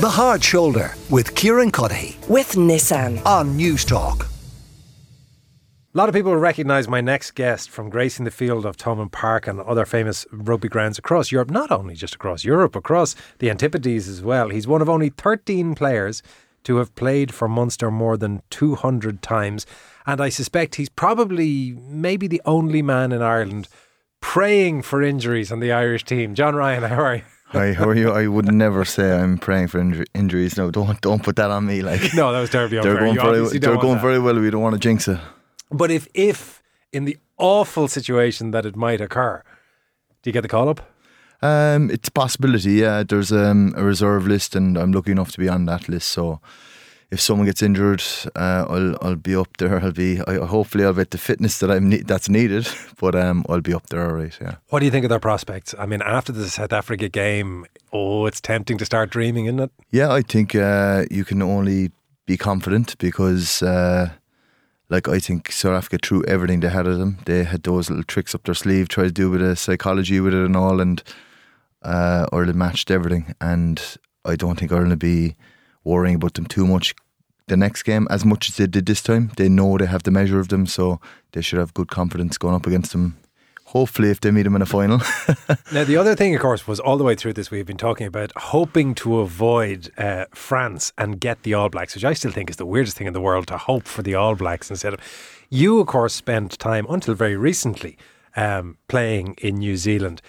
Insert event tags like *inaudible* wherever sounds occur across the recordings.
The Hard Shoulder with Kieran Cuddihy with Nissan. on News Talk. A lot of people will recognise my next guest from gracing the field of Thomond Park and other famous rugby grounds across Europe, not only just across Europe, across the Antipodes as well. He's one of only 13 players to have played for Munster more than 200 times. And I suspect he's probably maybe the only man in Ireland praying for injuries on the Irish team. John Ryan, how are you? Hi, how are you? I would never say I'm praying for inju- injuries. No, don't don't put that on me. Like No, that was terribly they're unfair. going You very they're going that. very well. We don't want to jinx it. But if, if in the awful situation that it might occur, do you get the call up? Um, it's a possibility. Yeah, there's um, a reserve list, and I'm lucky enough to be on that list. So if someone gets injured, uh, I'll I'll be up there. I'll be I, hopefully I'll get the fitness that I'm ne- that's needed. *laughs* But um, I'll be up there all right. Yeah. What do you think of their prospects? I mean, after the South Africa game, oh, it's tempting to start dreaming, isn't it? Yeah, I think uh, you can only be confident because, uh, like, I think South Africa threw everything they had of them. They had those little tricks up their sleeve, tried to do a bit of psychology with it and all, and uh, Ireland matched everything. And I don't think Ireland will be worrying about them too much the next game as much as they did this time. They know they have the measure of them, so they should have good confidence going up against them. Hopefully, if they meet them in a final. *laughs* Now, the other thing, of course, was all the way through this, we've been talking about hoping to avoid uh, France and get the All Blacks, which I still think is the weirdest thing in the world to hope for the All Blacks instead of. You, of course, spent time until very recently um, playing in New Zealand.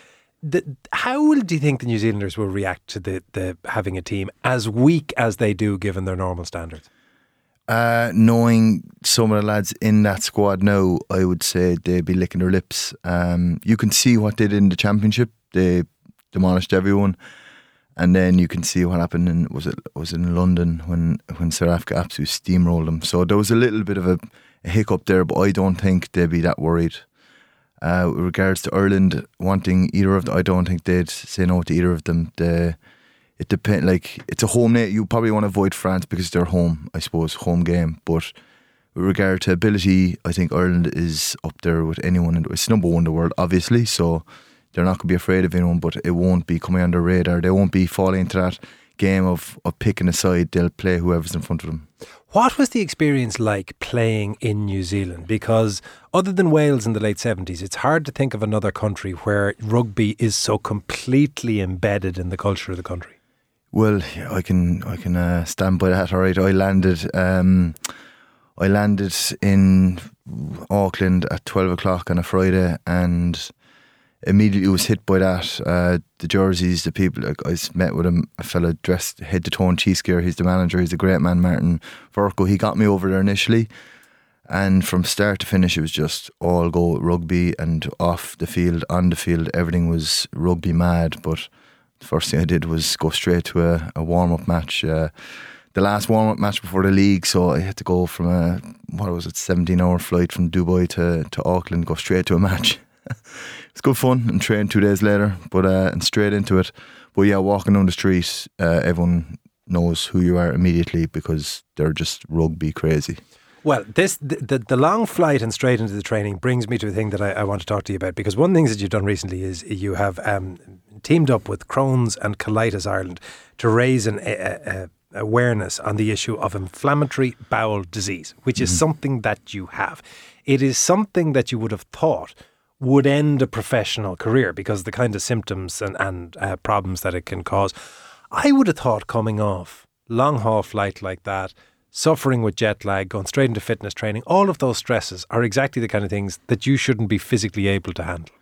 The, how do you think the New Zealanders will react to the, the having a team as weak as they do given their normal standards? Uh, knowing some of the lads in that squad now, I would say they'd be licking their lips. Um, you can see what they did in the championship; they demolished everyone, and then you can see what happened in was it was in London when when Africa absolutely steamrolled them. So there was a little bit of a, a hiccup there, but I don't think they'd be that worried. Uh, with regards to Ireland wanting either of them, I don't think they'd say no to either of them. The it depend like it's a home net. You probably want to avoid France because they're home, I suppose, home game. But with regard to ability, I think Ireland is up there with anyone. in- It's number one in the world, obviously. So they're not going to be afraid of anyone, but it won't be coming under radar. They won't be falling into that game of, of picking a side. They'll play whoever's in front of them. What was the experience like playing in New Zealand? Because other than Wales in the late 70s, it's hard to think of another country where rugby is so completely embedded in the culture of the country. Well, I can I can uh, stand by that. All right, I landed um, I landed in Auckland at twelve o'clock on a Friday, and immediately was hit by that. Uh, the jerseys, the people. Like, I met with him, a fella dressed head to toe in Chiefs gear. He's the manager. He's a great man, Martin Verco. He got me over there initially. And from start to finish, it was just all go rugby and off the field, on the field. Everything was rugby mad. But first thing I did was go straight to a, a warm up match. Uh, the last warm up match before the league, so I had to go from a what was it, seventeen hour flight from Dubai to, to Auckland, go straight to a match. *laughs* it's good fun and train two days later, but uh, and straight into it. But yeah, walking down the street, uh, everyone knows who you are immediately because they're just rugby crazy. Well, this the, the, the long flight and straight into the training brings me to a thing that I, I want to talk to you about because one of the things that you've done recently is you have um, teamed up with Crohn's and Colitis Ireland to raise an a, a, awareness on the issue of inflammatory bowel disease, which is something that you have. It is something that you would have thought would end a professional career because the kind of symptoms and, and uh, problems that it can cause. I would have thought coming off long haul flight like that, suffering with jet lag, going straight into fitness training, all of those stresses are exactly the kind of things that you shouldn't be physically able to handle.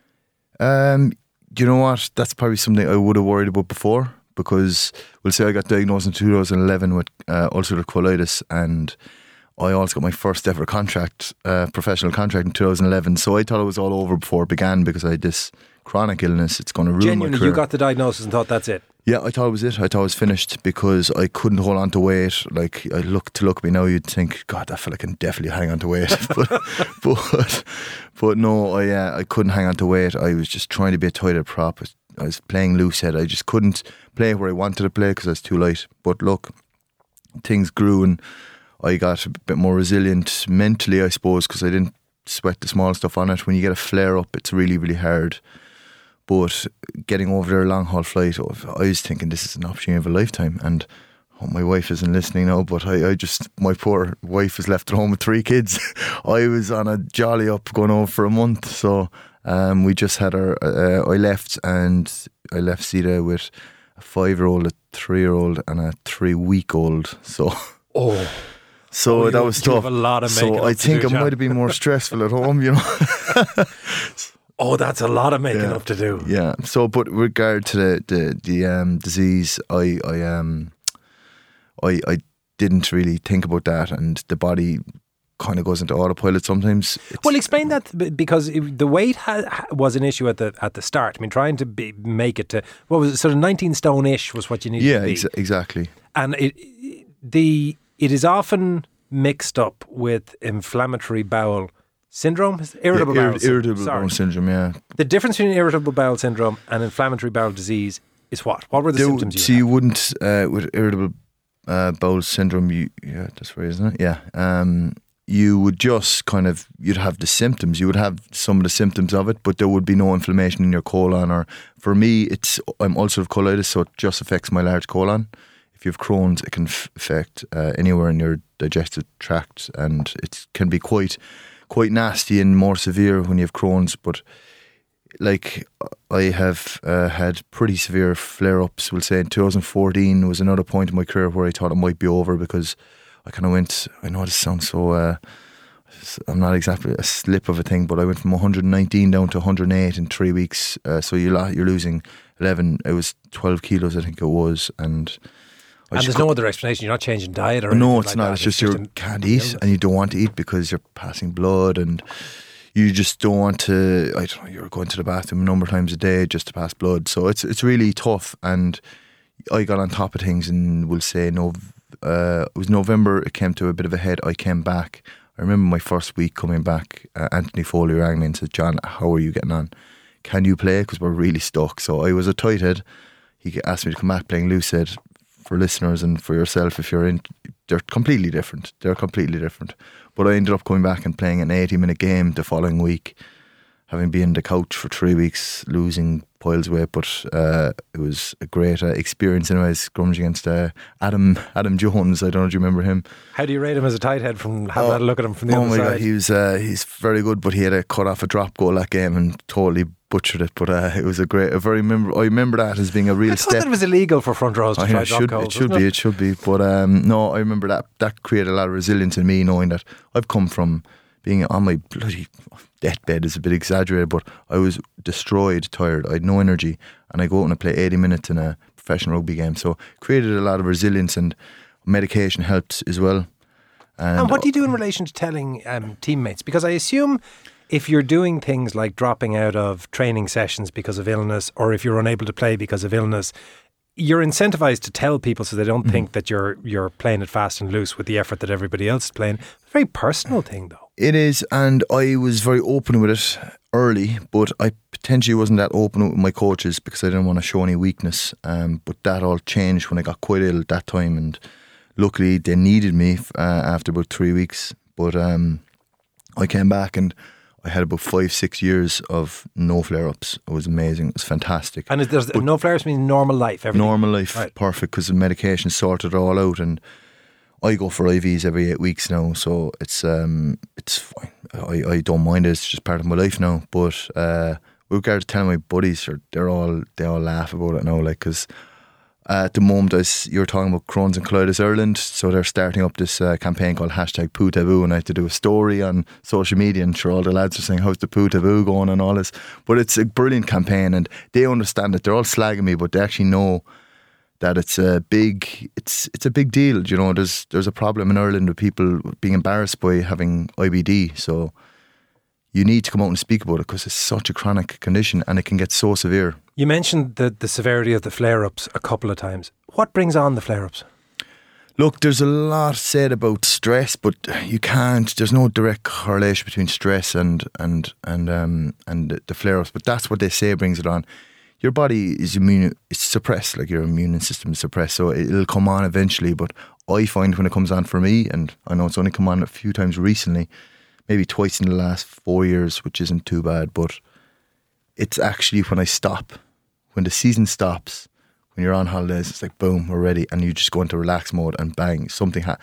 Um, you know what? That's probably something I would have worried about before because we'll say I got diagnosed in 2011 with uh, ulcerative colitis and I also got my first ever contract, uh, professional contract in 2011. So I thought it was all over before it began because I had this chronic illness. It's going to ruin my career. you got the diagnosis and thought that's it. Yeah, I thought it was it. I thought it was finished because I couldn't hold on to weight. Like I look to look at me now, you'd think, God, that fella can definitely hang on to weight. *laughs* but, *laughs* but, but no, I uh, I couldn't hang on to weight. I was just trying to be a tight head prop. I was playing loose head. I just couldn't play where I wanted to play because I was too light. But look, things grew and I got a bit more resilient mentally, I suppose, because I didn't sweat the small stuff on it. When you get a flare up, it's really, really hard. But getting over there, long haul flight, I was thinking this is an opportunity of a lifetime. And oh, my wife isn't listening now, but I, I just, my poor wife was left at home with three kids. *laughs* I was on a jolly up going over for a month. So um, we just had our, uh, I left and I left Zita with a five year old, a three year old, and a three week old. So. Oh. *laughs* So Oh, that was tough. a lot of so I think do, it might have been more *laughs* stressful at home, you know. Oh, that's a lot of making Yeah. up to do. Yeah. So, but regard to the the, the um, disease, I I um I I didn't really think about that, and the body kind of goes into autopilot sometimes. It's- Well, explain that because it, the weight ha- was an issue at the at the start. I mean, trying to be, make it to what was it, sort of nineteen stone ish was what you needed yeah, to be, ex- exactly. and it the it is often mixed up with inflammatory bowel syndrome, irritable Yeah, bowel syndrome. irritable Sorry. bowel syndrome. Yeah. The difference between irritable bowel syndrome and inflammatory bowel disease is what? What were the There- symptoms you so had? you wouldn't uh, with irritable uh, bowel syndrome. You yeah, that's right, isn't it? Yeah. Um, you would just kind of you'd have the symptoms. You would have some of the symptoms of it, but there would be no inflammation in your colon. Or for me, it's I'm ulcerative colitis, so it just affects my large colon. If you have Crohn's, it can f- affect uh, anywhere in your digestive tract, and it can be quite quite nasty and more severe when you have Crohn's. But like I have uh, had pretty severe flare ups. We'll say in 2014 was another point in my career where I thought it might be over because I kind of went. I know this sounds so. Uh, I'm not exactly a slip of a thing, but I went from 119 down to 108 in three weeks. Uh, so you're, you're losing 11. It was 12 kilos, I think it was, and. I and there's no other explanation. You're not changing diet or no, it's like not. that. It's just you can't eat and you don't want to eat because you're passing blood and you just don't want to. I don't know. You're going to the bathroom a number of times a day just to pass blood, so it's it's really tough. And I got on top of things, and we'll say no. Uh, it was November. It came to a bit of a head. I came back. I remember my first week coming back. Uh, Anthony Foley rang me and said, "John, how are you getting on? Can you play? Because we're really stuck." So I was a tight head. He asked me to come back playing loose head for listeners and for yourself if you're in they're completely different. They're completely different. But I ended up coming back and playing an 80 minute game the following week having been the coach for three weeks losing piles of weight but uh, it was a great uh, experience anyways scrummaging against uh, Adam Adam Jones. I don't know if you remember him? How do you rate him as a tight head from having Oh, had a look at him from the oh other my side? god he was uh, he's very good but he had a cut off a drop goal that game and totally butchered it but uh, it was a great a very remember I remember that as being a real I thought step it was illegal for front rows to I try know, it should, goals. it should be, it should be. But um, no, I remember that that created a lot of resilience in me, knowing that I've come from being on my bloody deathbed is a bit exaggerated, but I was destroyed, tired. I had no energy, and I go out and I play eighty minutes in a professional rugby game. So created a lot of resilience, and medication helped as well. And, And what do you do in relation to telling um, teammates? Because I assume if you're doing things like dropping out of training sessions because of illness, or if you're unable to play because of illness, you're incentivized to tell people so they don't Mm-hmm. think that you're you're playing it fast and loose with the effort that everybody else is playing. Very personal thing, though. It is, and I was very open with it early, but I potentially wasn't that open with my coaches because I didn't want to show any weakness. Um, but that all changed when I got quite ill at that time, and luckily they needed me uh, after about three weeks. But um, I came back and I had about five, six years of no flare ups. It was amazing. It was fantastic. And is- there's no flares means normal life. Everything. Normal life, Right. perfect because the medication sorted it all out, and I go for IVs every eight weeks now, so it's um it's fine. I, I don't mind it; it's just part of my life now. But uh, with regard to telling my buddies, they're all they all laugh about it now, like because. Uh, at the moment, as you were talking about Crohn's and Colitis Ireland, so they're starting up this uh, campaign called hashtag Poo Taboo, and I had to do a story on social media, and sure, all the lads are saying, "How's the Poo Taboo going?" and all this. But it's a brilliant campaign, and they understand it. They're all slagging me, but they actually know that it's a big it's it's a big deal. You know, there's there's a problem in Ireland with people being embarrassed by having IBD. So you need to come out and speak about it because it's such a chronic condition and it can get so severe. You mentioned the the severity of the flare ups a couple of times. What brings on the flare ups? Look, there's a lot said about stress, but you can't. There's no direct correlation between stress and and and um and the- the flare-ups. But that's what they say brings it on. Your body is immune. It's suppressed, like your immune system is suppressed, so it'll come on eventually. But I find when it comes on for me, and I know it's only come on a few times recently, maybe twice in the last four years, which isn't too bad. But it's actually when I stop, when the season stops, when you're on holidays, it's like boom, we're ready, and you just go into relax mode and bang, something. Ha-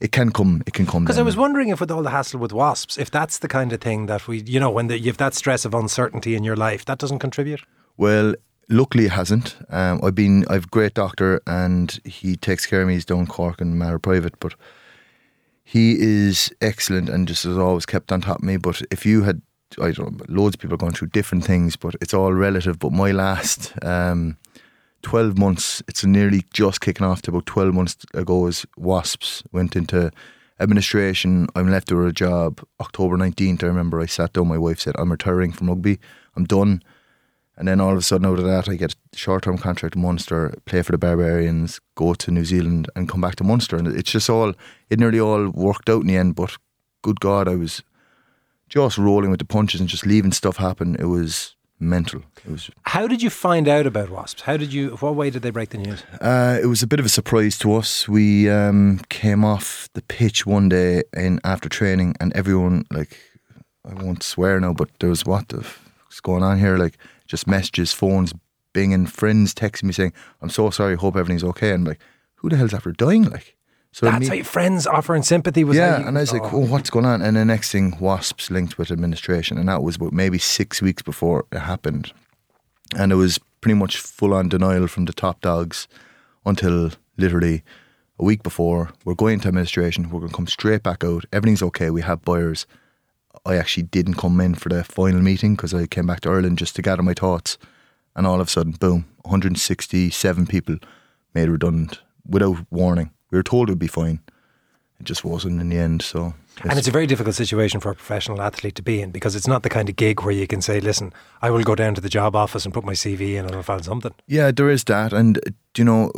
it can come. It can come. Because I was wondering if, with all the hassle with wasps, if that's the kind of thing that we, you know, when the, you have that stress of uncertainty in your life, that doesn't contribute. Well, luckily it hasn't. Um, I've been I've a great doctor and he takes care of me. He's down Cork and Mater Private, but he is excellent and just has always kept on top of me. But if you had, I don't know, loads of people are going through different things, but it's all relative. But my last um, twelve months, it's nearly just kicking off to about twelve months ago. As wasps went into administration, I'm left with a job. October nineteenth, I remember I sat down. My wife said, "I'm retiring from rugby. I'm done." And then all of a sudden, out of that, I get a short term contract at Munster, play for the Barbarians, go to New Zealand, and come back to Munster. And it's just all, it nearly all worked out in the end. But good God, I was just rolling with the punches and just leaving stuff happen. It was mental. It was. How did you find out about wasps? How did you? What way did they break the news? Uh, it was a bit of a surprise to us. We um, came off the pitch one day in after training, and everyone like, I won't swear now, but there was what the fuck's going on here? Like just messages, phones, binging, friends texting me saying, "I'm so sorry. Hope everything's okay." And I'm like, who the hell's after dying? Like, so That's me- how your friends offering sympathy was. yeah, you- and I was like, Oh. oh, what's going on? And the next thing, wasps linked with administration, and that was about maybe six weeks before it happened, and it was pretty much full on denial from the top dogs until literally a week before we're going to administration. We're going to come straight back out. Everything's okay. We have buyers. I actually didn't come in for the final meeting because I came back to Ireland just to gather my thoughts, and all of a sudden, boom, 167 people made redundant without warning. We were told it would be fine. It just wasn't in the end. So, And it's a very difficult situation for a professional athlete to be in because it's not the kind of gig where you can say, "Listen, I will go down to the job office and put my CV in and I'll find something." Yeah, there is that, and uh, you know,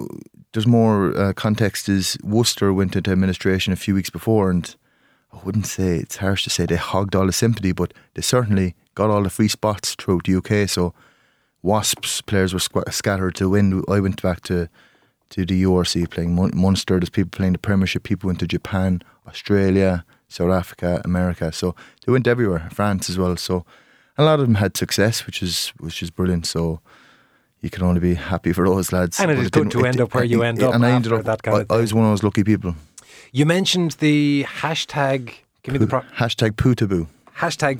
there's more uh, context. Is Worcester went into administration a few weeks before, and I wouldn't say it's harsh to say they hogged all the sympathy, but they certainly got all the free spots throughout the UK. So Wasps players were squ- scattered to win. I went back to to the URC playing Mun- Munster. There's people playing the Premiership. People went to Japan, Australia, South Africa, America. So they went everywhere. France as well. So a lot of them had success, which is which is brilliant. So you can only be happy for those lads. And it But is good to end up where you end it- up And I ended up. that kind of I, I was one of those lucky people. You mentioned the hashtag. Give me the pro- Hashtag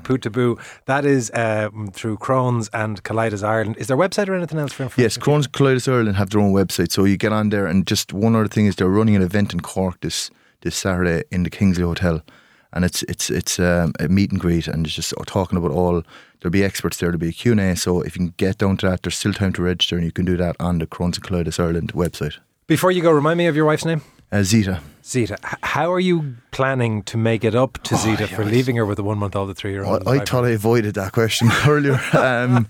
poo taboo. hashtag. That is um, through Crohn's and Colitis Ireland. Is there a website or anything else for information? Yes, Crohn's Colitis Ireland have their own website, so you get on there. And just one other thing is they're running an event in Cork this this Saturday in the Kingsley Hotel, and it's it's it's um, a meet and greet, and it's just talking about all. There'll be experts there. There'll be a Q and A. So if you can get down to that, there's still time to register, and you can do that on the Crohn's and Colitis Ireland website. Before you go, remind me of your wife's name. Uh, Zita. Zita. How are you planning to make it up to Zita for leaving her with a one month old, a three year old? I, I thought I avoided that question *laughs* earlier. Um,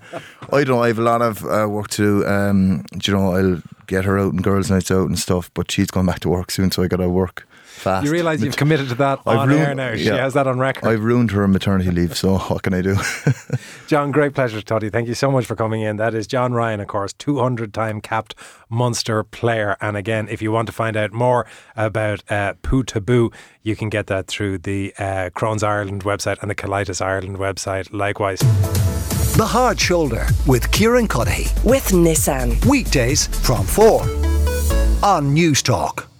I don't know. I have a lot of uh, work to do. Um, do you know, I'll get her out and girls' nights out and stuff, but she's going back to work soon, so I got to work fast. You realise you've committed to that I've on ruined- air now. She has that on record. I've ruined her maternity leave, so what can I do? *laughs* John, great pleasure to talk to you. Thank you so much for coming in. That is John Ryan, of course, 200 time capped Munster player. And again, if you want to find out more about uh, Poo Taboo, you can get that through the uh, Crohn's Ireland website and the Colitis Ireland website. Likewise. The Hard Shoulder with Kieran Cuddihy. with Nissan. Weekdays from 4 on News Talk.